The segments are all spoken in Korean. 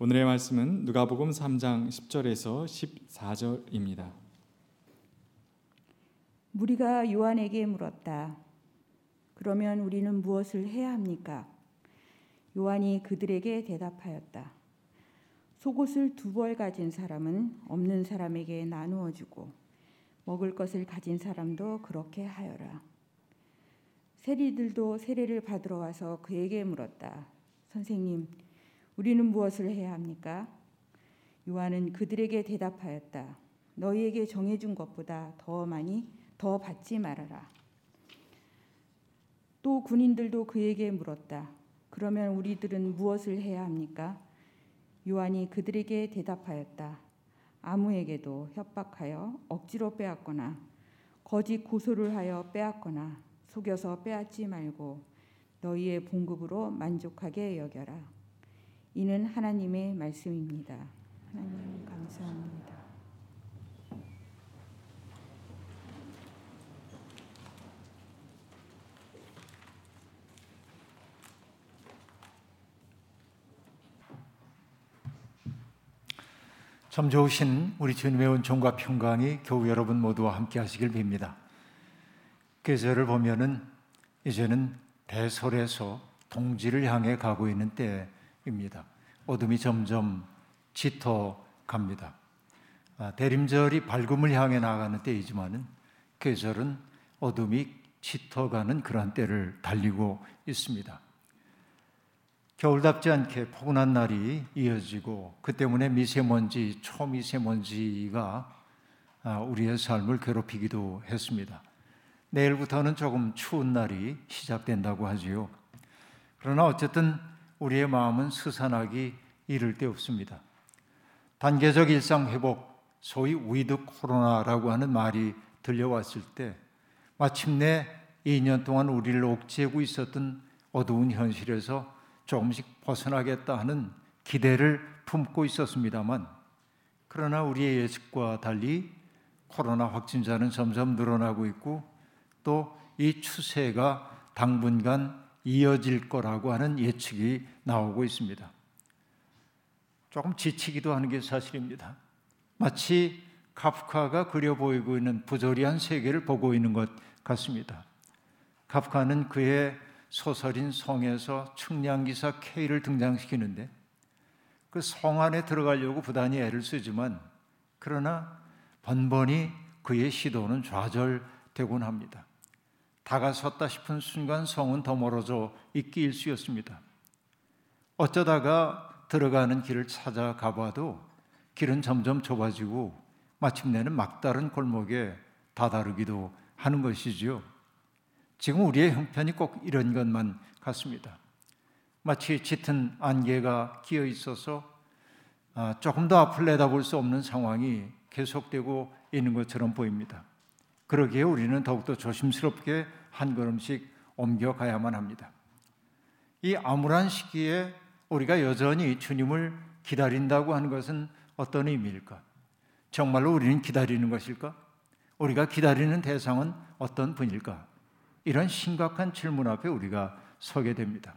오늘의 말씀은 누가복음 3장 10절에서 14절입니다. 무리가 요한에게 물었다. 그러면 우리는 무엇을 해야 합니까? 요한이 그들에게 대답하였다. 속옷을 두 벌 가진 사람은 없는 사람에게 나누어 주고 먹을 것을 가진 사람도 그렇게 하여라. 세리들도 세례를 받으러 와서 그에게 물었다. 선생님, 우리는 무엇을 해야 합니까? 요한은 그들에게 대답하였다. 너희에게 정해준 것보다 더 많이 더 받지 말아라. 또 군인들도 그에게 물었다. 그러면 우리들은 무엇을 해야 합니까? 요한이 그들에게 대답하였다. 아무에게도 협박하여 억지로 빼앗거나 거짓 고소를 하여 빼앗거나 속여서 빼앗지 말고 너희의 봉급으로 만족하게 여겨라. 이는 하나님의 말씀입니다. 하나님 감사합니다. 참 좋으신 우리 주님의 은총과 평강이 교우 여러분 모두와 함께 하시길 빕니다. 계절을 보면은 이제는 대설에서 동지를 향해 가고 있는 때 입니다. 어둠이 점점 짙어 갑니다. 아, 대림절이 밝음을 향해 나가는 때이지만은 계절은 어둠이 짙어가는 그러한 때를 달리고 있습니다. 겨울답지 않게 포근한 날이 이어지고 그 때문에 미세먼지, 초미세먼지가 아, 우리의 삶을 괴롭히기도 했습니다. 내일부터는 조금 추운 날이 시작된다고 하지요. 그러나 어쨌든 우리의 마음은 스산하기 이를 데 없습니다. 단계적 일상 회복, 소위 위드 코로나라고 하는 말이 들려왔을 때 마침내 2년 동안 우리를 옥죄고 있었던 어두운 현실에서 조금씩 벗어나겠다 하는 기대를 품고 있었습니다만 그러나 우리의 예측과 달리 코로나 확진자는 점점 늘어나고 있고 또 이 추세가 당분간 이어질 거라고 하는 예측이 나오고 있습니다. 조금 지치기도 하는 게 사실입니다. 마치 카프카가 그려 보이고 있는 부조리한 세계를 보고 있는 것 같습니다. 카프카는 그의 소설인 성에서 측량기사 K를 등장시키는데 그 성 안에 들어가려고 부단히 애를 쓰지만 그러나 번번이 그의 시도는 좌절되곤 합니다. 다가섰다 싶은 순간 성은 더 멀어져 있기 일쑤였습니다. 어쩌다가 들어가는 길을 찾아가 봐도 길은 점점 좁아지고 마침내는 막다른 골목에 다다르기도 하는 것이지요. 지금 우리의 형편이 꼭 이런 것만 같습니다. 마치 짙은 안개가 끼어 있어서 아, 조금 더 앞을 내다볼 수 없는 상황이 계속되고 있는 것처럼 보입니다. 그러기에 우리는 더욱더 조심스럽게 한 걸음씩 옮겨가야만 합니다. 이 암울한 시기에 우리가 여전히 주님을 기다린다고 하는 것은 어떤 의미일까? 정말로 우리는 기다리는 것일까? 우리가 기다리는 대상은 어떤 분일까? 이런 심각한 질문 앞에 우리가 서게 됩니다.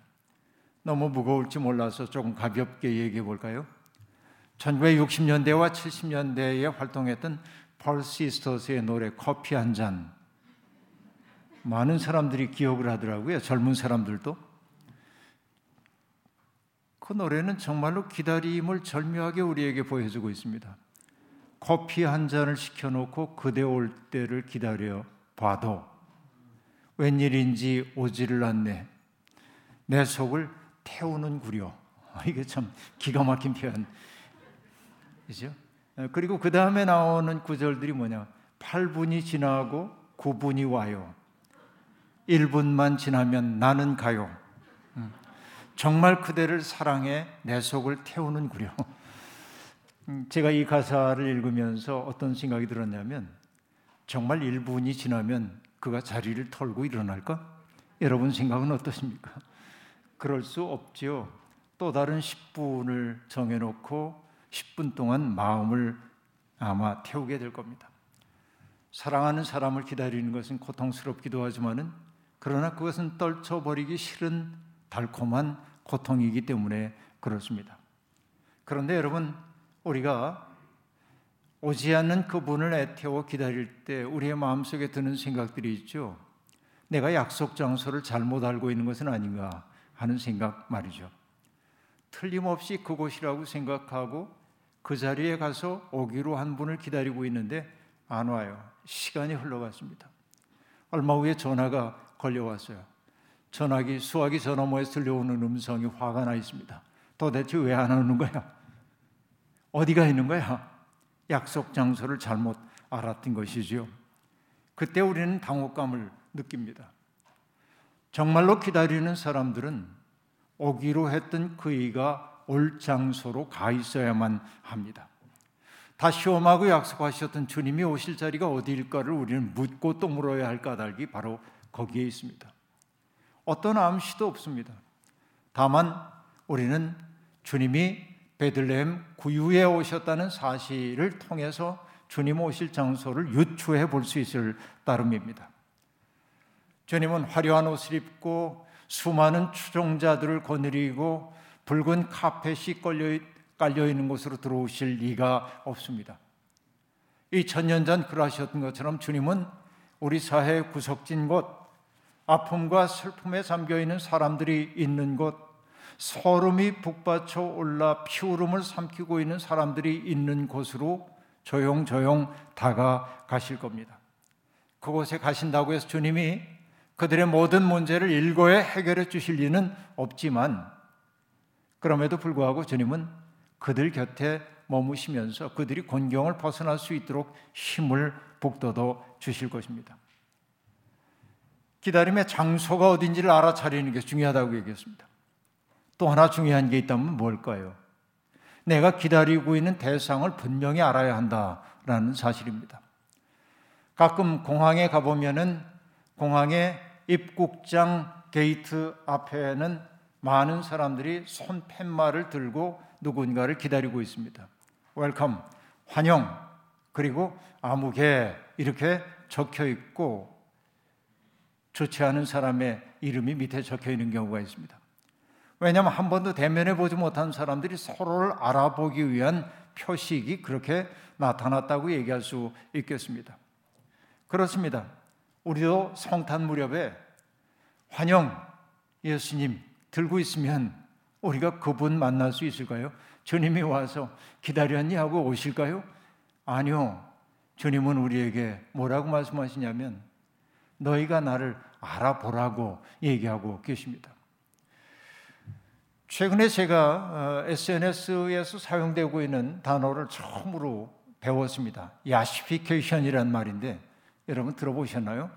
너무 무거울지 몰라서 조금 가볍게 얘기해 볼까요? 1960년대와 70년대에 활동했던 펄 시스터스의 노래 커피 한 잔. 많은 사람들이 기억을 하더라고요. 젊은 사람들도. 그 노래는 정말로 기다림을 절묘하게 우리에게 보여주고 있습니다. 커피 한 잔을 시켜놓고 그대 올 때를 기다려 봐도 웬일인지 오지를 않네. 내 속을 태우는 구려. 이게 참 기가 막힌 표현이죠. 예, 그리고 그 다음에 나오는 구절들이 뭐냐? 8분이 지나고 9분이 와요. 1분만 지나면 나는 가요. 음, 정말 그대를 사랑해 내 속을 태우는구려. 음, 제가 이 가사를 읽으면서 어떤 생각이 들었냐면 정말 1분이 지나면 그가 자리를 털고 일어날까? 여러분 생각은 어떠십니까? 그럴 수 없지요. 또 다른 10분을 정해놓고 10분 동안 마음을 아마 태우게 될 겁니다. 사랑하는 사람을 기다리는 것은 고통스럽기도 하지만은 그러나 그것은 떨쳐버리기 싫은 달콤한 고통이기 때문에 그렇습니다. 그런데 여러분 우리가 오지 않는 그분을 애태워 기다릴 때 우리의 마음속에 드는 생각들이 있죠. 내가 약속 장소를 잘못 알고 있는 것은 아닌가 하는 생각 말이죠. 틀림없이 그곳이라고 생각하고 그 자리에 가서 오기로 한 분을 기다리고 있는데 안 와요. 시간이 흘러갔습니다. 얼마 후에 전화가 걸려왔어요. 전화기 수화기 저 너머에서 들려오는 음성이 화가 나 있습니다. 도대체 왜 안 오는 거야? 어디가 있는 거야? 약속 장소를 잘못 알았던 것이지요. 그때 우리는 당혹감을 느낍니다. 정말로 기다리는 사람들은 오기로 했던 그이가 올 장소로 가 있어야만 합니다. 다시 오마고 약속하셨던 주님이 오실 자리가 어디일까를 우리는 묻고 또 물어야 할 까닭이 바로 거기에 있습니다. 어떤 암시도 없습니다. 다만 우리는 주님이 베들레헴 구유에 오셨다는 사실을 통해서 주님 오실 장소를 유추해 볼 수 있을 따름입니다. 주님은 화려한 옷을 입고 수많은 추종자들을 거느리고 붉은 카펫이 걸려 깔려 있는 곳으로 들어오실 리가 없습니다. 이 천년 전 그러하셨던 것처럼 주님은 우리 사회 구석진 곳, 아픔과 슬픔에 잠겨 있는 사람들이 있는 곳, 소름이 북받쳐 올라 피울음을 삼키고 있는 사람들이 있는 곳으로 조용조용 다가가실 겁니다. 그곳에 가신다고 해서 주님이 그들의 모든 문제를 일거에 해결해 주실 리는 없지만 그럼에도 불구하고 주님은 그들 곁에 머무시면서 그들이 곤경을 벗어날 수 있도록 힘을 북돋워 주실 것입니다. 기다림의 장소가 어딘지를 알아차리는 게 중요하다고 얘기했습니다. 또 하나 중요한 게 있다면 뭘까요? 내가 기다리고 있는 대상을 분명히 알아야 한다라는 사실입니다. 가끔 공항에 가보면은 공항의 입국장 게이트 앞에는 많은 사람들이 손팻말을 들고 누군가를 기다리고 있습니다. Welcome, 환영, 그리고 아무개 이렇게 적혀 있고 좋지 않은 사람의 이름이 밑에 적혀 있는 경우가 있습니다. 왜냐하면 한 번도 대면해 보지 못한 사람들이 서로를 알아보기 위한 표식이 그렇게 나타났다고 얘기할 수 있겠습니다. 그렇습니다. 우리도 성탄 무렵에 환영 예수님 들고 있으면 우리가 그분 만날 수 있을까요? 주님이 와서 기다렸니 하고 오실까요? 아니요. 주님은 우리에게 뭐라고 말씀하시냐면 너희가 나를 알아보라고 얘기하고 계십니다. 최근에 제가 SNS에서 어, 사용되고 있는 단어를 처음으로 배웠습니다. 야시피케이션이란 말인데 여러분 들어보셨나요?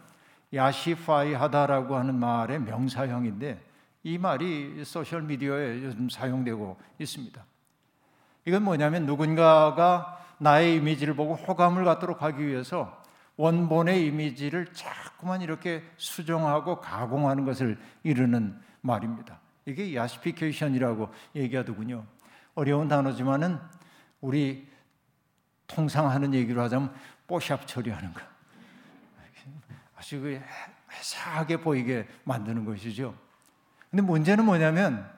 야시파이 하다라고 하는 말의 명사형인데 이 말이 소셜 미디어에 요즘 사용되고 있습니다. 이건 뭐냐면 누군가가 나의 이미지를 보고 호감을 갖도록 하기 위해서 원본의 이미지를 자꾸만 이렇게 수정하고 가공하는 것을 이루는 말입니다. 이게 야시피케이션이라고 얘기하더군요. 어려운 단어지만은 우리 통상 하는 얘기로 하자면 뽀샵 처리하는 거. 아주 그 회사하게 보이게 만드는 것이죠. 근데 문제는 뭐냐면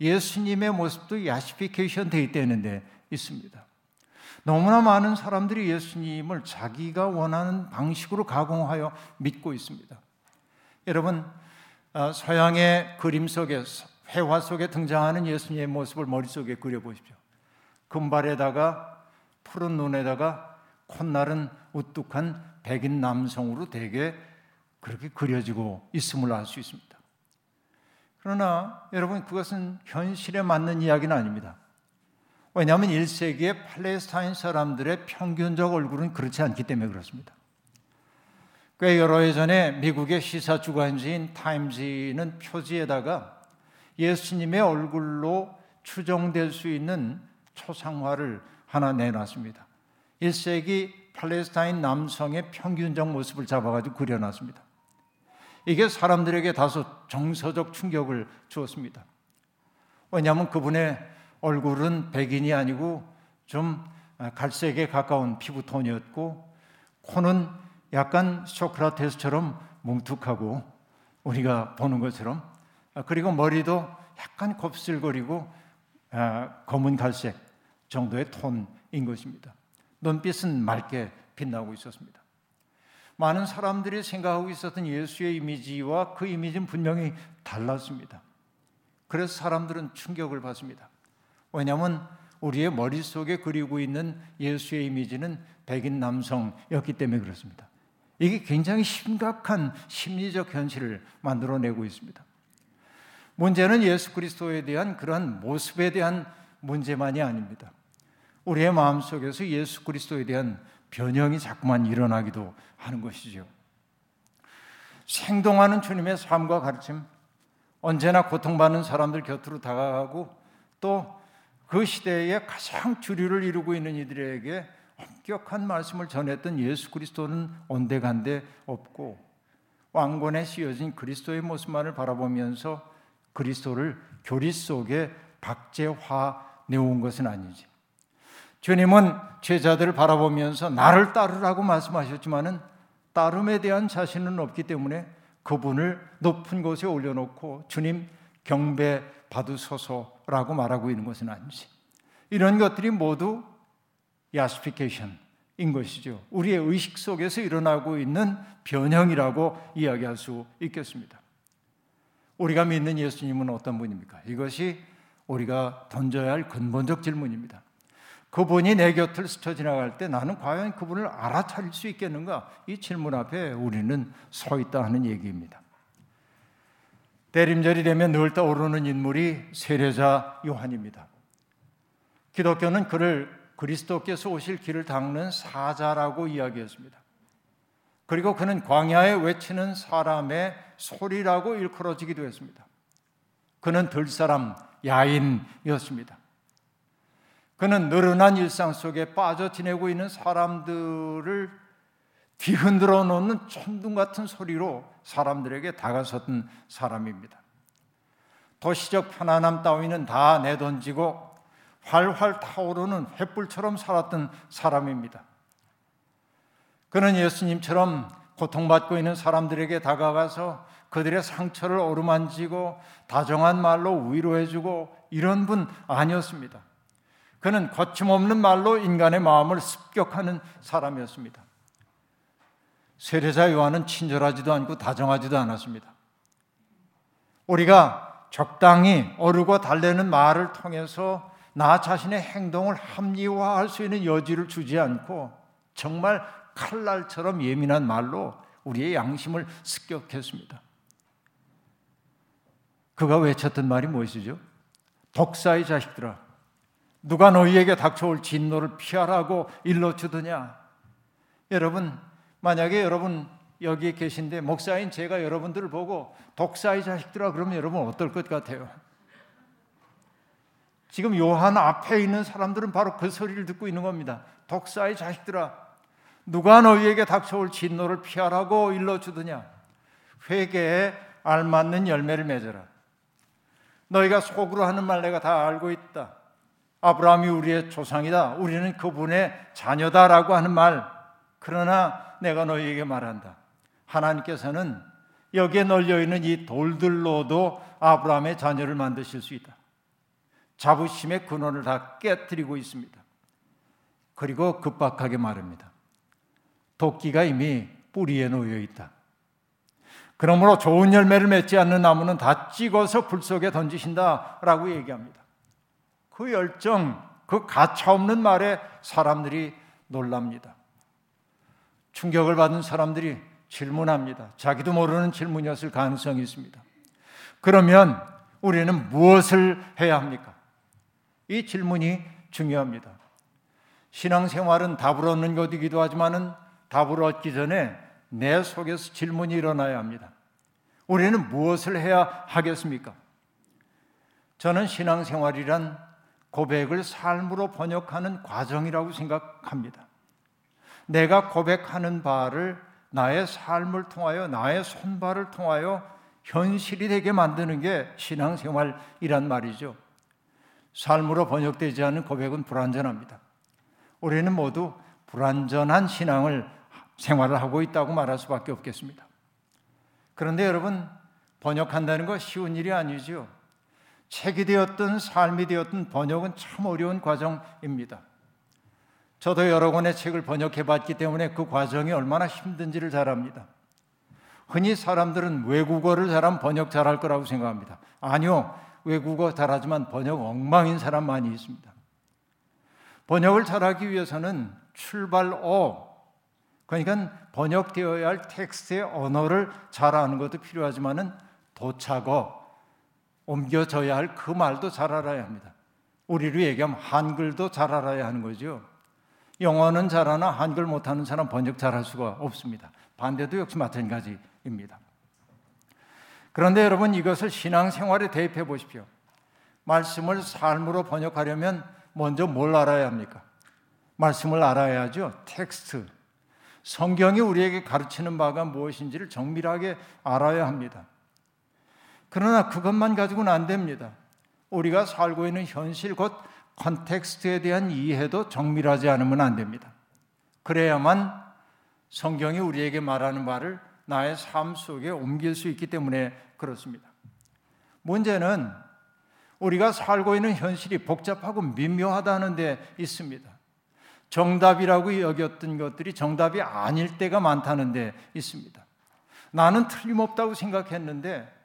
예수님의 모습도 야시피케이션 돼 있다는데 있습니다. 너무나 많은 사람들이 예수님을 자기가 원하는 방식으로 가공하여 믿고 있습니다. 여러분 어, 서양의 그림 속에 회화 속에 등장하는 예수님의 모습을 머릿속에 그려 보십시오. 금발에다가 푸른 눈에다가 콧날은 우뚝한 백인 남성으로 대개 그렇게 그려지고 있음을 알 수 있습니다. 그러나 여러분 그것은 현실에 맞는 이야기는 아닙니다. 왜냐하면 1세기의 팔레스타인 사람들의 평균적 얼굴은 그렇지 않기 때문에 그렇습니다. 꽤 여러 해 전에 미국의 시사 주간지인 타임지는 표지에다가 예수님의 얼굴로 추정될 수 있는 초상화를 하나 내놨습니다. 1세기 팔레스타인 남성의 평균적 모습을 잡아가지고 그려놨습니다. 이게 사람들에게 다소 정서적 충격을 주었습니다. 왜냐하면 그분의 얼굴은 백인이 아니고 좀 갈색에 가까운 피부톤이었고 코는 약간 소크라테스처럼 뭉툭하고 우리가 보는 것처럼 그리고 머리도 약간 곱슬거리고 아, 검은 갈색 정도의 톤인 것입니다. 눈빛은 맑게 빛나고 있었습니다. 많은 사람들이 생각하고 있었던 예수의 이미지와 그 이미지는 분명히 달랐습니다. 그래서 사람들은 충격을 받습니다. 왜냐하면 우리의 머릿속에 그리고 있는 예수의 이미지는 백인 남성이었기 때문에 그렇습니다. 이게 굉장히 심각한 심리적 현실을 만들어내고 있습니다. 문제는 예수 그리스도에 대한 그러한 모습에 대한 문제만이 아닙니다. 우리의 마음 속에서 예수 그리스도에 대한 변형이 자꾸만 일어나기도 하는 것이죠. 생동하는 주님의 삶과 가르침, 언제나 고통받는 사람들 곁으로 다가가고 또 그 시대에 가장 주류를 이루고 있는 이들에게 엄격한 말씀을 전했던 예수 그리스도는 온데간데 없고 왕권에 씌어진 그리스도의 모습만을 바라보면서 그리스도를 교리 속에 박제화 내온 것은 아니지. 주님은 제자들을 바라보면서 나를 따르라고 말씀하셨지만은 따름에 대한 자신은 없기 때문에 그분을 높은 곳에 올려놓고 주님 경배 받으소서라고 말하고 있는 것은 아니지. 이런 것들이 모두 야스피케이션인 것이죠. 우리의 의식 속에서 일어나고 있는 변형이라고 이야기할 수 있겠습니다. 우리가 믿는 예수님은 어떤 분입니까? 이것이 우리가 던져야 할 근본적 질문입니다. 그분이 내 곁을 스쳐 지나갈 때 나는 과연 그분을 알아차릴 수 있겠는가? 이 질문 앞에 우리는 서 있다 하는 얘기입니다. 대림절이 되면 늘 떠오르는 인물이 세례자 요한입니다. 기독교는 그를 그리스도께서 오실 길을 닦는 사자라고 이야기했습니다. 그리고 그는 광야에 외치는 사람의 소리라고 일컬어지기도 했습니다. 그는 들사람 야인이었습니다. 그는 느른한 일상 속에 빠져 지내고 있는 사람들을 뒤흔들어 놓는 천둥 같은 소리로 사람들에게 다가섰던 사람입니다. 도시적 편안함 따위는 다 내던지고 활활 타오르는 횃불처럼 살았던 사람입니다. 그는 예수님처럼 고통받고 있는 사람들에게 다가가서 그들의 상처를 어루만지고 다정한 말로 위로해주고 이런 분 아니었습니다. 그는 거침없는 말로 인간의 마음을 습격하는 사람이었습니다. 세례자 요한은 친절하지도 않고 다정하지도 않았습니다. 우리가 적당히 어르고 달래는 말을 통해서 나 자신의 행동을 합리화할 수 있는 여지를 주지 않고 정말 칼날처럼 예민한 말로 우리의 양심을 습격했습니다. 그가 외쳤던 말이 무엇이죠? 독사의 자식들아, 누가 너희에게 닥쳐올 진노를 피하라고 일러 주더냐? 여러분, 만약에 여러분 여기 계신데 목사인 제가 여러분들을 보고 독사의 자식들아 그러면 여러분 어떨 것 같아요? 지금 요한 앞에 있는 사람들은 바로 그 소리를 듣고 있는 겁니다. 독사의 자식들아, 누가 너희에게 닥쳐올 진노를 피하라고 일러주더냐? 회개에 알맞는 열매를 맺어라. 너희가 속으로 하는 말 내가 다 알고 있다. 아브라함이 우리의 조상이다. 우리는 그분의 자녀다라고 하는 말. 그러나 내가 너희에게 말한다. 하나님께서는 여기에 널려 있는 이 돌들로도 아브라함의 자녀를 만드실 수 있다. 자부심의 근원을 다 깨뜨리고 있습니다. 그리고 급박하게 말합니다. 도끼가 이미 뿌리에 놓여 있다. 그러므로 좋은 열매를 맺지 않는 나무는 다 찍어서 불 속에 던지신다라고 얘기합니다. 그 열정, 그 가차 없는 말에 사람들이 놀랍니다. 충격을 받은 사람들이 질문합니다. 자기도 모르는 질문이었을 가능성이 있습니다. 그러면 우리는 무엇을 해야 합니까? 이 질문이 중요합니다. 신앙생활은 답을 얻는 것이기도 하지만은 답을 얻기 전에 내 속에서 질문이 일어나야 합니다. 우리는 무엇을 해야 하겠습니까? 저는 신앙생활이란 고백을 삶으로 번역하는 과정이라고 생각합니다. 내가 고백하는 바를 나의 삶을 통하여 나의 손발을 통하여 현실이 되게 만드는 게 신앙생활이란 말이죠. 삶으로 번역되지 않은 고백은 불완전합니다. 우리는 모두 불완전한 신앙을 생활을 하고 있다고 말할 수밖에 없겠습니다. 그런데 여러분 번역한다는 거 쉬운 일이 아니죠. 책이 되었든 삶이 되었든 번역은 참 어려운 과정입니다. 저도 여러 권의 책을 번역해 봤기 때문에 그 과정이 얼마나 힘든지를 잘 압니다. 흔히 사람들은 외국어를 잘하면 번역 잘할 거라고 생각합니다. 아니요. 외국어 잘하지만 번역 엉망인 사람 많이 있습니다. 번역을 잘하기 위해서는 출발어, 그러니까 번역되어야 할 텍스트의 언어를 잘 아는 것도 필요하지만은 도착어, 옮겨져야 할 그 말도 잘 알아야 합니다. 우리로 얘기하면 한글도 잘 알아야 하는 거죠. 영어는 잘하나 한글 못하는 사람 번역 잘할 수가 없습니다. 반대도 역시 마찬가지입니다. 그런데 여러분 이것을 신앙생활에 대입해 보십시오. 말씀을 삶으로 번역하려면 먼저 뭘 알아야 합니까? 말씀을 알아야죠. 텍스트. 성경이 우리에게 가르치는 바가 무엇인지를 정밀하게 알아야 합니다. 그러나 그것만 가지고는 안 됩니다. 우리가 살고 있는 현실 곧 context에 대한 이해도 정밀하지 않으면 안 됩니다. 그래야만 성경이 우리에게 말하는 말을 나의 삶 속에 옮길 수 있기 때문에 그렇습니다. 문제는 우리가 살고 있는 현실이 복잡하고 미묘하다는 데 있습니다. 정답이라고 여겼던 것들이 정답이 아닐 때가 많다는 데 있습니다. 나는 틀림없다고 생각했는데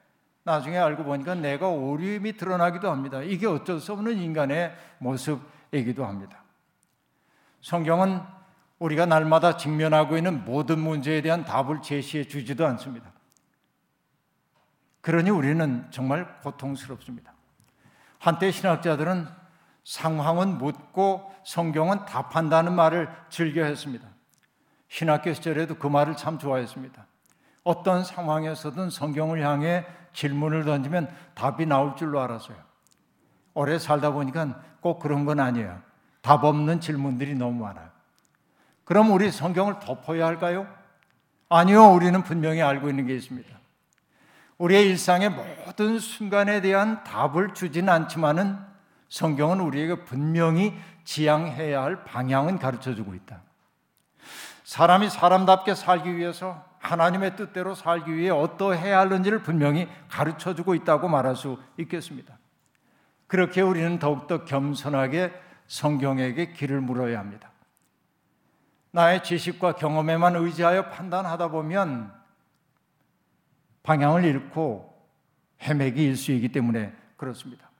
나중에 알고 보니까 내가 오류임이 드러나기도 합니다. 이게 어쩔 수 없는 인간의 모습이기도 합니다. 성경은 우리가 날마다 직면하고 있는 모든 문제에 대한 답을 제시해 주지도 않습니다. 그러니 우리는 정말 고통스럽습니다. 한때 신학자들은 상황은 묻고 성경은 답한다는 말을 즐겨 했습니다. 신학교 시절에도 그 말을 참 좋아했습니다. 어떤 상황에서든 성경을 향해 질문을 던지면 답이 나올 줄로 알았어요. 오래 살다 보니까 꼭 그런 건 아니에요. 답 없는 질문들이 너무 많아요. 그럼 우리 성경을 덮어야 할까요? 아니요, 우리는 분명히 알고 있는 게 있습니다. 우리의 일상의 모든 순간에 대한 답을 주진 않지만은 성경은 우리에게 분명히 지향해야 할 방향은 가르쳐 주고 있다. 사람이 사람답게 살기 위해서 하나님의 뜻대로 살기 위해 어떠해야 하는지를 분명히 가르쳐 주고 있다고 말할 수 있겠습니다. 그렇게 우리는 더욱더 겸손하게 성경에게 길을 물어야 합니다. 나의 지식과 경험에만 의지하여 판단하다 보면 방향을 잃고 헤매기 일수이기 때문에 그렇습니다.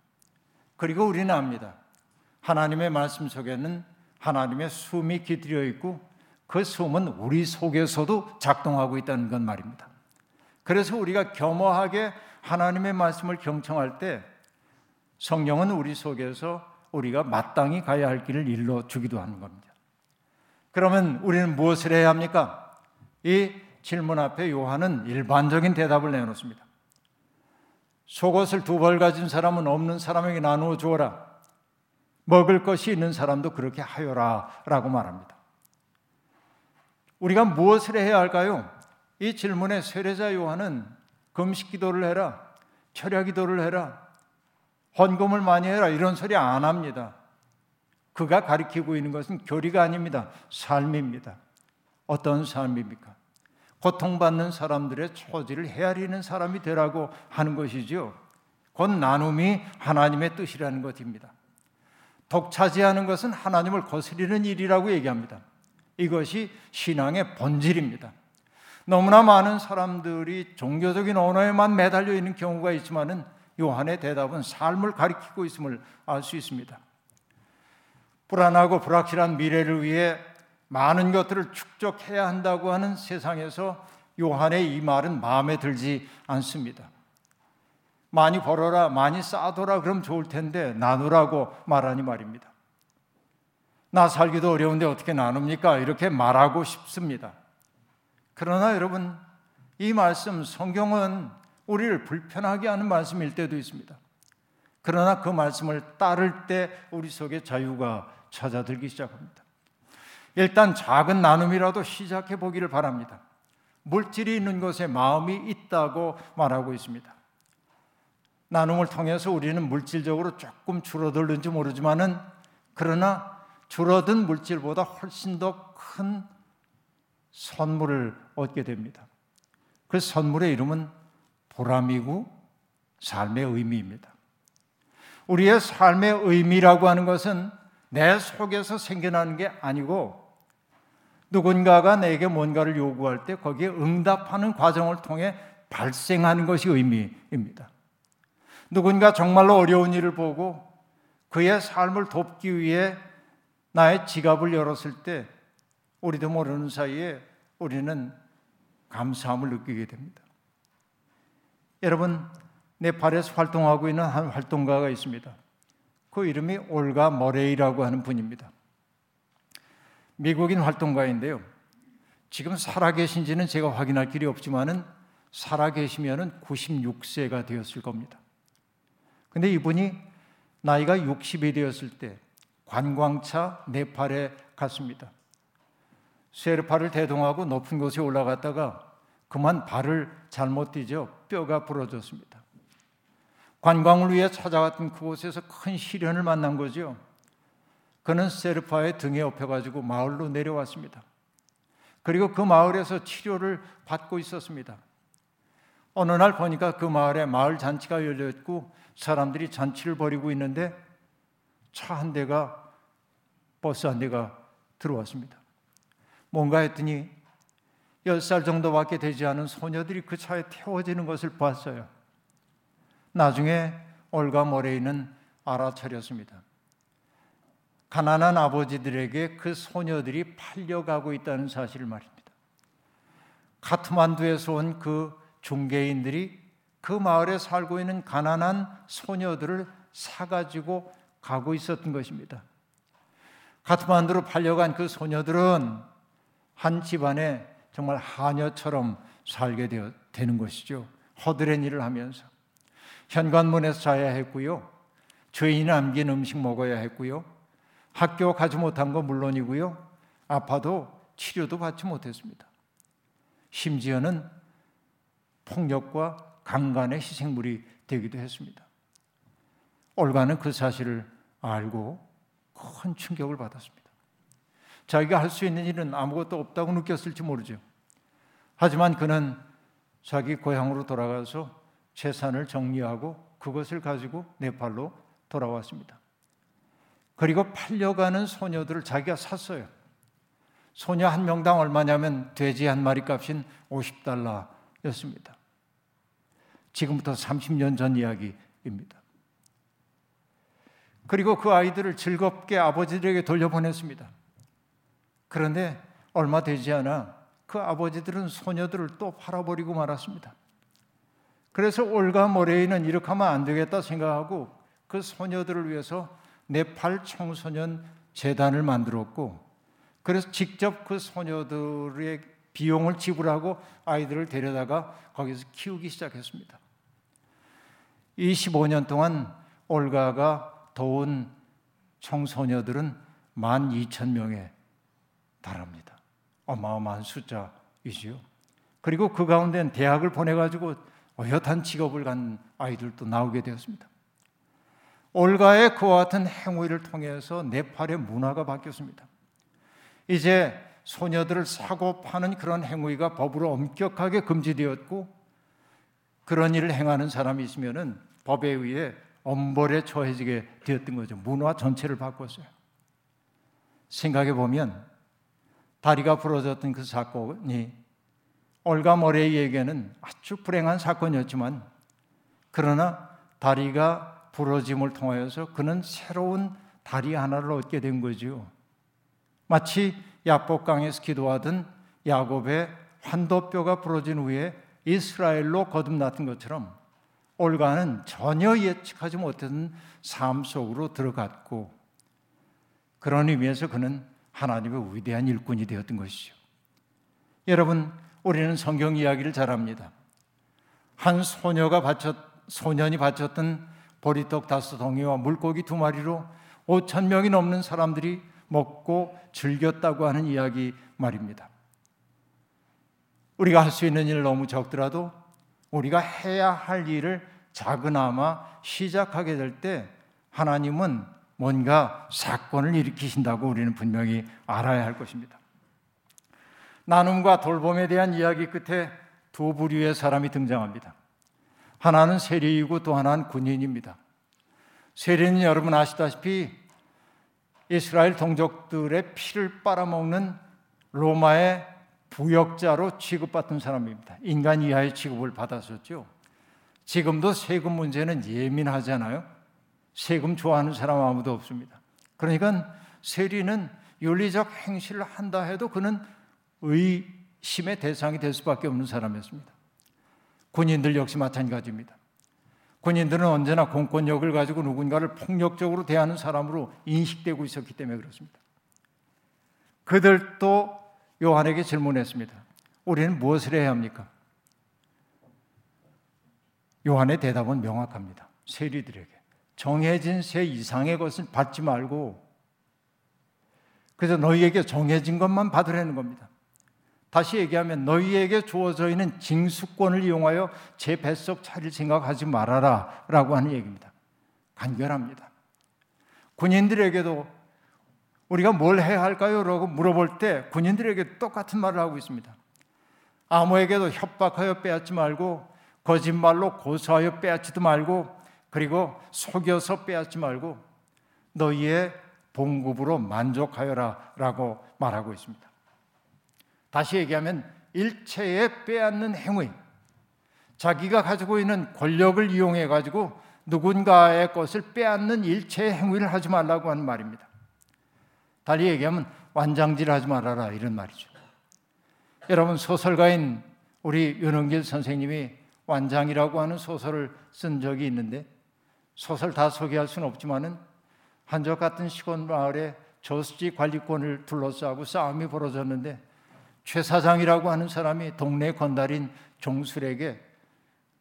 그리고 우리는 압니다. 하나님의 말씀 속에는 하나님의 숨이 깃들여 있고 그 숨은 우리 속에서도 작동하고 있다는 건 말입니다. 그래서 우리가 겸허하게 하나님의 말씀을 경청할 때 성령은 우리 속에서 우리가 마땅히 가야 할 길을 일러 주기도 하는 겁니다. 그러면 우리는 무엇을 해야 합니까? 이 질문 앞에 요한은 일반적인 대답을 내놓습니다. 속옷을 두 벌 가진 사람은 없는 사람에게 나누어 주어라. 먹을 것이 있는 사람도 그렇게 하여라. 라고 말합니다. 우리가 무엇을 해야 할까요? 이 질문에 세례자 요한은 금식 기도를 해라. 철야 기도를 해라. 헌금을 많이 해라. 이런 소리 안 합니다. 그가 가리키고 있는 것은 교리가 아닙니다. 삶입니다. 어떤 삶입니까? 고통받는 사람들의 처지를 헤아리는 사람이 되라고 하는 것이죠. 곧 나눔이 하나님의 뜻이라는 것입니다. 독차지하는 것은 하나님을 거스리는 일이라고 얘기합니다. 이것이 신앙의 본질입니다. 너무나 많은 사람들이 종교적인 언어에만 매달려 있는 경우가 있지만은 요한의 대답은 삶을 가리키고 있음을 알 수 있습니다. 불안하고 불확실한 미래를 위해 많은 것들을 축적해야 한다고 하는 세상에서 요한의 이 말은 마음에 들지 않습니다. 많이 벌어라, 많이 쌓아둬라, 그럼 좋을 텐데 나누라고 말하니 말입니다. 나 살기도 어려운데 어떻게 나눕니까? 이렇게 말하고 싶습니다. 그러나 여러분, 이 말씀, 성경은 우리를 불편하게 하는 말씀일 때도 있습니다. 그러나 그 말씀을 따를 때 우리 속에 자유가 찾아들기 시작합니다. 일단 작은 나눔이라도 시작해 보기를 바랍니다. 물질이 있는 곳에 마음이 있다고 말하고 있습니다. 나눔을 통해서 우리는 물질적으로 조금 줄어들는지 모르지만은 그러나 줄어든 물질보다 훨씬 더 큰 선물을 얻게 됩니다. 그 선물의 이름은 보람이고 삶의 의미입니다. 우리의 삶의 의미라고 하는 것은 내 속에서 생겨나는 게 아니고 누군가가 내게 뭔가를 요구할 때 거기에 응답하는 과정을 통해 발생하는 것이 의미입니다. 누군가 정말로 어려운 일을 보고 그의 삶을 돕기 위해 나의 지갑을 열었을 때 우리도 모르는 사이에 우리는 감사함을 느끼게 됩니다. 여러분, 네팔에서 활동하고 있는 한 활동가가 있습니다. 그 이름이 올가 머레이라고 하는 분입니다. 미국인 활동가인데요. 지금 살아계신 지는 제가 확인할 길이 없지만은 살아계시면은 96세가 되었을 겁니다. 근데 이분이 나이가 60이 되었을 때 관광차 네팔에 갔습니다. 쉐르파를 대동하고 높은 곳에 올라갔다가 그만 발을 잘못 뛰죠. 뼈가 부러졌습니다. 관광을 위해 찾아갔던 그곳에서 큰 시련을 만난 거죠. 그는 세르파의 등에 업혀가지고 마을로 내려왔습니다. 그리고 그 마을에서 치료를 받고 있었습니다. 어느 날 보니까 그 마을에 마을 잔치가 열려 있고 사람들이 잔치를 벌이고 있는데 차 한 대가 버스 한 대가 들어왔습니다. 뭔가 했더니 10살 정도밖에 되지 않은 소녀들이 그 차에 태워지는 것을 봤어요. 나중에 올가 모레이는 알아차렸습니다. 가난한 아버지들에게 그 소녀들이 팔려가고 있다는 사실을 말입니다. 카트만두에서 온 그 중개인들이 그 마을에 살고 있는 가난한 소녀들을 사가지고 가고 있었던 것입니다. 카트만두로 팔려간 그 소녀들은 한 집안에 정말 하녀처럼 살게 되어, 되는 것이죠. 허드렛 일을 하면서. 현관문에서 자야 했고요. 죄인 남긴 음식 먹어야 했고요. 학교 가지 못한 거 물론이고요. 아파도 치료도 받지 못했습니다. 심지어는 폭력과 강간의 희생물이 되기도 했습니다. 올가는 그 사실을 알고 큰 충격을 받았습니다. 자기가 할 수 있는 일은 아무것도 없다고 느꼈을지 모르죠. 하지만 그는 자기 고향으로 돌아가서 재산을 정리하고 그것을 가지고 네팔로 돌아왔습니다. 그리고 팔려가는 소녀들을 자기가 샀어요. 소녀 한 명당 얼마냐면 돼지 한 마리 값인 50달러였습니다. 지금부터 30년 전 이야기입니다. 그리고 그 아이들을 즐겁게 아버지들에게 돌려보냈습니다. 그런데 얼마 되지 않아 그 아버지들은 소녀들을 또 팔아버리고 말았습니다. 그래서 올가 모레이는 이렇게 하면 안 되겠다 생각하고 그 소녀들을 위해서 네팔 청소년 재단을 만들었고 그래서 직접 그 소녀들의 비용을 지불하고 아이들을 데려다가 거기서 키우기 시작했습니다. 25년 동안 올가가 도운 청소녀들은 12,000명에 달합니다. 어마어마한 숫자이지요. 그리고 그 가운데는 대학을 보내가지고 어엿한 직업을 갖는 아이들도 나오게 되었습니다. 올가의 그와 같은 행위를 통해서 네팔의 문화가 바뀌었습니다. 이제 소녀들을 사고 파는 그런 행위가 법으로 엄격하게 금지되었고 그런 일을 행하는 사람이 있으면은 법에 의해 엄벌에 처해지게 되었던 거죠. 문화 전체를 바꿨어요. 생각해 보면 다리가 부러졌던 그 사건이 올가 머레이에게는 아주 불행한 사건이었지만 그러나 다리가 부러짐을 통하여서 그는 새로운 다리 하나를 얻게 된 거지요. 마치 야복강에서 기도하던 야곱의 환도뼈가 부러진 후에 이스라엘로 거듭났던 것처럼 올가는 전혀 예측하지 못했던 삶 속으로 들어갔고 그런 의미에서 그는 하나님의 위대한 일꾼이 되었던 것이죠. 여러분 우리는 성경 이야기를 잘 합니다. 한 소녀가 바쳤, 소년이 바쳤던 보리떡 다섯 덩이와 물고기 두 마리로 5천 명이 넘는 사람들이 먹고 즐겼다고 하는 이야기 말입니다. 우리가 할 수 있는 일 너무 적더라도 우리가 해야 할 일을 작은아마 시작하게 될 때 하나님은 뭔가 사건을 일으키신다고 우리는 분명히 알아야 할 것입니다. 나눔과 돌봄에 대한 이야기 끝에 두 부류의 사람이 등장합니다. 하나는 세리이고 또 하나는 군인입니다. 세리는 여러분 아시다시피 이스라엘 동족들의 피를 빨아먹는 로마의 부역자로 취급받던 사람입니다. 인간 이하의 취급을 받았었죠. 지금도 세금 문제는 예민하잖아요. 세금 좋아하는 사람 아무도 없습니다. 그러니까 세리는 윤리적 행실을 한다 해도 그는 의심의 대상이 될 수밖에 없는 사람이었습니다. 군인들 역시 마찬가지입니다. 군인들은 언제나 공권력을 가지고 누군가를 폭력적으로 대하는 사람으로 인식되고 있었기 때문에 그렇습니다. 그들도 요한에게 질문했습니다. 우리는 무엇을 해야 합니까? 요한의 대답은 명확합니다. 세리들에게 정해진 세 이상의 것을 받지 말고 그래서 너희에게 정해진 것만 받으라는 겁니다. 다시 얘기하면 너희에게 주어져 있는 징수권을 이용하여 제 뱃속 차릴 생각하지 말아라 라고 하는 얘기입니다. 간결합니다. 군인들에게도 우리가 뭘 해야 할까요? 라고 물어볼 때 군인들에게 똑같은 말을 하고 있습니다. 아무에게도 협박하여 빼앗지 말고 거짓말로 고소하여 빼앗지도 말고 그리고 속여서 빼앗지 말고 너희의 봉급으로 만족하여라 라고 말하고 있습니다. 다시 얘기하면 일체에 빼앗는 행위, 자기가 가지고 있는 권력을 이용해 가지고 누군가의 것을 빼앗는 일체의 행위를 하지 말라고 하는 말입니다. 달리 얘기하면 완장질 하지 말아라 이런 말이죠. 여러분 소설가인 우리 윤은길 선생님이 완장이라고 하는 소설을 쓴 적이 있는데 소설 다 소개할 수는 없지만은 한적 같은 시골 마을에 저수지 관리권을 둘러싸고 싸움이 벌어졌는데 최 사장이라고 하는 사람이 동네 건달인 종술에게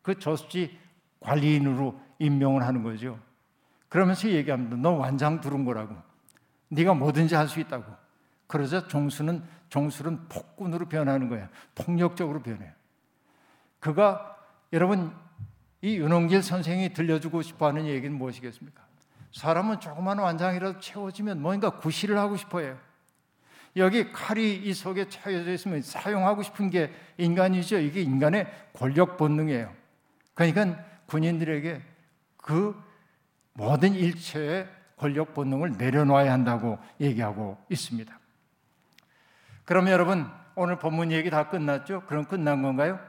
그 저수지 관리인으로 임명을 하는 거죠. 그러면서 얘기합니다. 너 완장 두른 거라고. 네가 뭐든지 할 수 있다고. 그러자 종수는 종술은 폭군으로 변하는 거야. 폭력적으로 변해요. 그가 여러분 이 윤홍길 선생이 들려주고 싶어 하는 얘기는 무엇이겠습니까? 사람은 조그만 완장이라도 채워지면 뭔가 구실을 하고 싶어 해요. 여기 칼이 이 속에 차여져 있으면 사용하고 싶은 게 인간이죠. 이게 인간의 권력 본능이에요. 그러니까 군인들에게 그 모든 일체의 권력 본능을 내려놔야 한다고 얘기하고 있습니다. 그럼 여러분 오늘 본문 얘기 다 끝났죠? 그럼 끝난 건가요?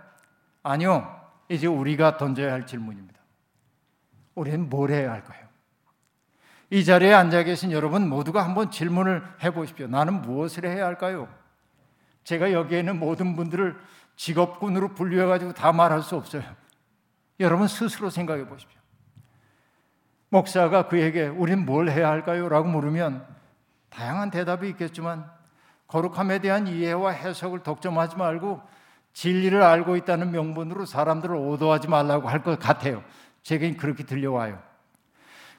아니요. 이제 우리가 던져야 할 질문입니다. 우리는 뭘 해야 할까요? 이 자리에 앉아 계신 여러분 모두가 한번 질문을 해 보십시오. 나는 무엇을 해야 할까요? 제가 여기에 있는 모든 분들을 직업군으로 분류해 가지고 다 말할 수 없어요. 여러분 스스로 생각해 보십시오. 목사가 그에게 우린 뭘 해야 할까요? 라고 물으면 다양한 대답이 있겠지만 거룩함에 대한 이해와 해석을 독점하지 말고 진리를 알고 있다는 명분으로 사람들을 오도하지 말라고 할 것 같아요. 제겐 그렇게 들려와요.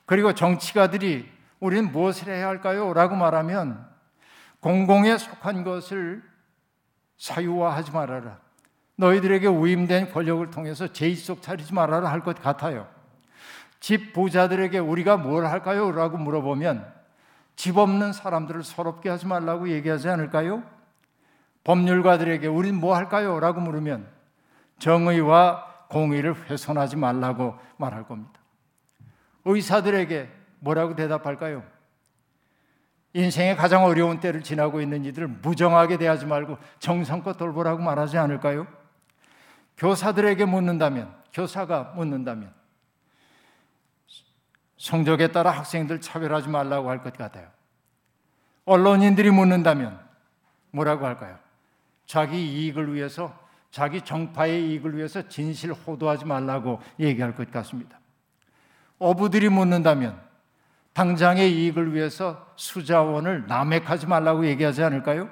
그리고 정치가들이 우리는 무엇을 해야 할까요? 라고 말하면 공공에 속한 것을 사유화하지 말아라. 너희들에게 위임된 권력을 통해서 제의속 차리지 말아라 할 것 같아요. 집 부자들에게 우리가 뭘 할까요? 라고 물어보면 집 없는 사람들을 서럽게 하지 말라고 얘기하지 않을까요? 법률가들에게 우린 뭐 할까요? 라고 물으면 정의와 공의를 훼손하지 말라고 말할 겁니다. 의사들에게 뭐라고 대답할까요? 인생의 가장 어려운 때를 지나고 있는 이들을 무정하게 대하지 말고 정성껏 돌보라고 말하지 않을까요? 교사들에게 묻는다면, 교사가 묻는다면, 성적에 따라 학생들 차별하지 말라고 할 것 같아요. 언론인들이 묻는다면 뭐라고 할까요? 자기 이익을 위해서, 자기 정파의 이익을 위해서 진실 호도하지 말라고 얘기할 것 같습니다. 어부들이 묻는다면 당장의 이익을 위해서 수자원을 남획하지 말라고 얘기하지 않을까요?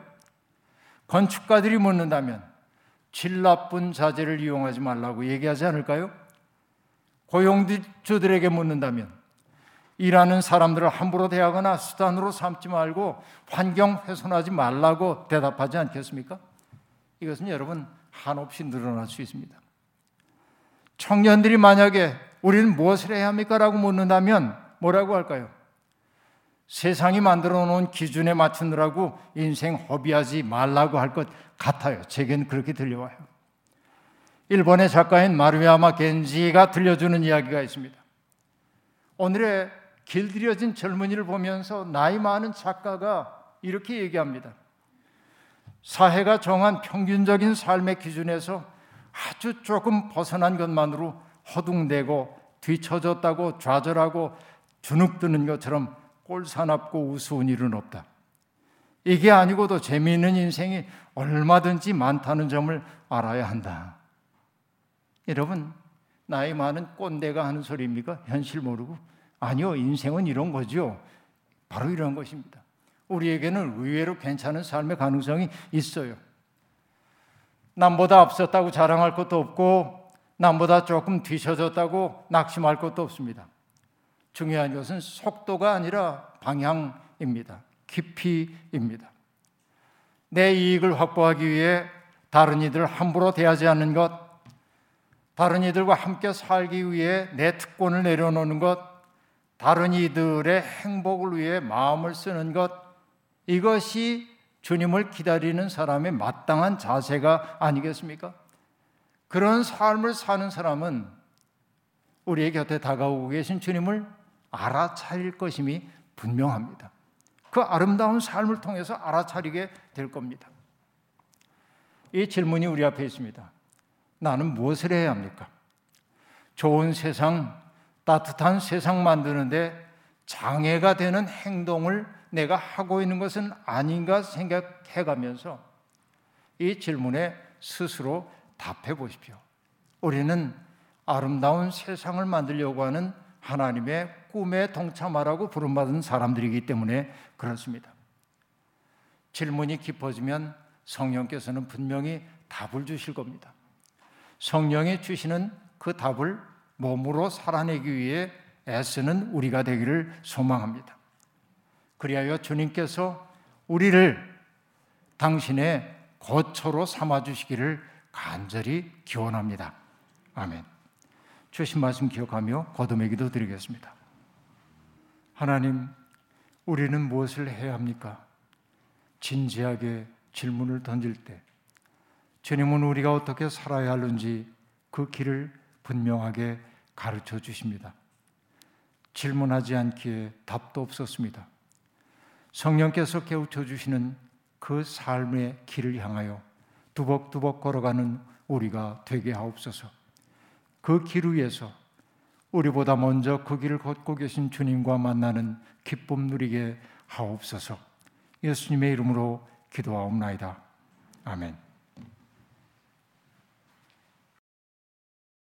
건축가들이 묻는다면 질 나쁜 자재를 이용하지 말라고 얘기하지 않을까요? 고용주들에게 묻는다면 일하는 사람들을 함부로 대하거나 수단으로 삼지 말고 환경 훼손하지 말라고 대답하지 않겠습니까? 이것은 여러분 한없이 늘어날 수 있습니다. 청년들이 만약에 우리는 무엇을 해야 합니까? 라고 묻는다면 뭐라고 할까요? 세상이 만들어 놓은 기준에 맞추느라고 인생 허비하지 말라고 할 것 같아요. 제겐 그렇게 들려와요. 일본의 작가인 마루야마 겐지가 들려주는 이야기가 있습니다. 오늘의 길들여진 젊은이를 보면서 나이 많은 작가가 이렇게 얘기합니다. 사회가 정한 평균적인 삶의 기준에서 아주 조금 벗어난 것만으로 허둥대고 뒤처졌다고 좌절하고 주눅드는 것처럼 꼴사납고 우스운 일은 없다. 이게 아니고도 재미있는 인생이 얼마든지 많다는 점을 알아야 한다. 여러분, 나이 많은 꼰대가 하는 소리입니까? 현실 모르고? 아니요, 인생은 이런 거죠. 바로 이런 것입니다. 우리에게는 의외로 괜찮은 삶의 가능성이 있어요. 남보다 앞섰다고 자랑할 것도 없고, 남보다 조금 뒤쳐졌다고 낙심할 것도 없습니다. 중요한 것은 속도가 아니라 방향입니다. 깊이입니다. 내 이익을 확보하기 위해 다른 이들 함부로 대하지 않는 것, 다른 이들과 함께 살기 위해 내 특권을 내려놓는 것, 다른 이들의 행복을 위해 마음을 쓰는 것, 이것이 주님을 기다리는 사람의 마땅한 자세가 아니겠습니까? 그런 삶을 사는 사람은 우리의 곁에 다가오고 계신 주님을 알아차릴 것임이 분명합니다. 그 아름다운 삶을 통해서 알아차리게 될 겁니다. 이 질문이 우리 앞에 있습니다. 나는 무엇을 해야 합니까? 좋은 세상, 따뜻한 세상 만드는데 장애가 되는 행동을 내가 하고 있는 것은 아닌가 생각해 가면서 이 질문에 스스로 답해 보십시오. 우리는 아름다운 세상을 만들려고 하는 하나님의 꿈에 동참하라고 부름받은 사람들이기 때문에 그렇습니다. 질문이 깊어지면 성령께서는 분명히 답을 주실 겁니다. 성령이 주시는 그 답을 몸으로 살아내기 위해 애쓰는 우리가 되기를 소망합니다. 그리하여 주님께서 우리를 당신의 거처로 삼아 주시기를 간절히 기원합니다. 아멘. 주신 말씀 기억하며 거듭의 기도 드리겠습니다. 하나님, 우리는 무엇을 해야 합니까? 진지하게 질문을 던질 때 주님은 우리가 어떻게 살아야 하는지 그 길을 분명하게 가르쳐 주십니다. 질문하지 않기에 답도 없었습니다. 성령께서 깨우쳐 주시는 그 삶의 길을 향하여 두벅두벅 걸어가는 우리가 되게 하옵소서. 그 길 위에서 우리보다 먼저 그 길을 걷고 계신 주님과 만나는 기쁨 누리게 하옵소서. 예수님의 이름으로 기도하옵나이다. 아멘.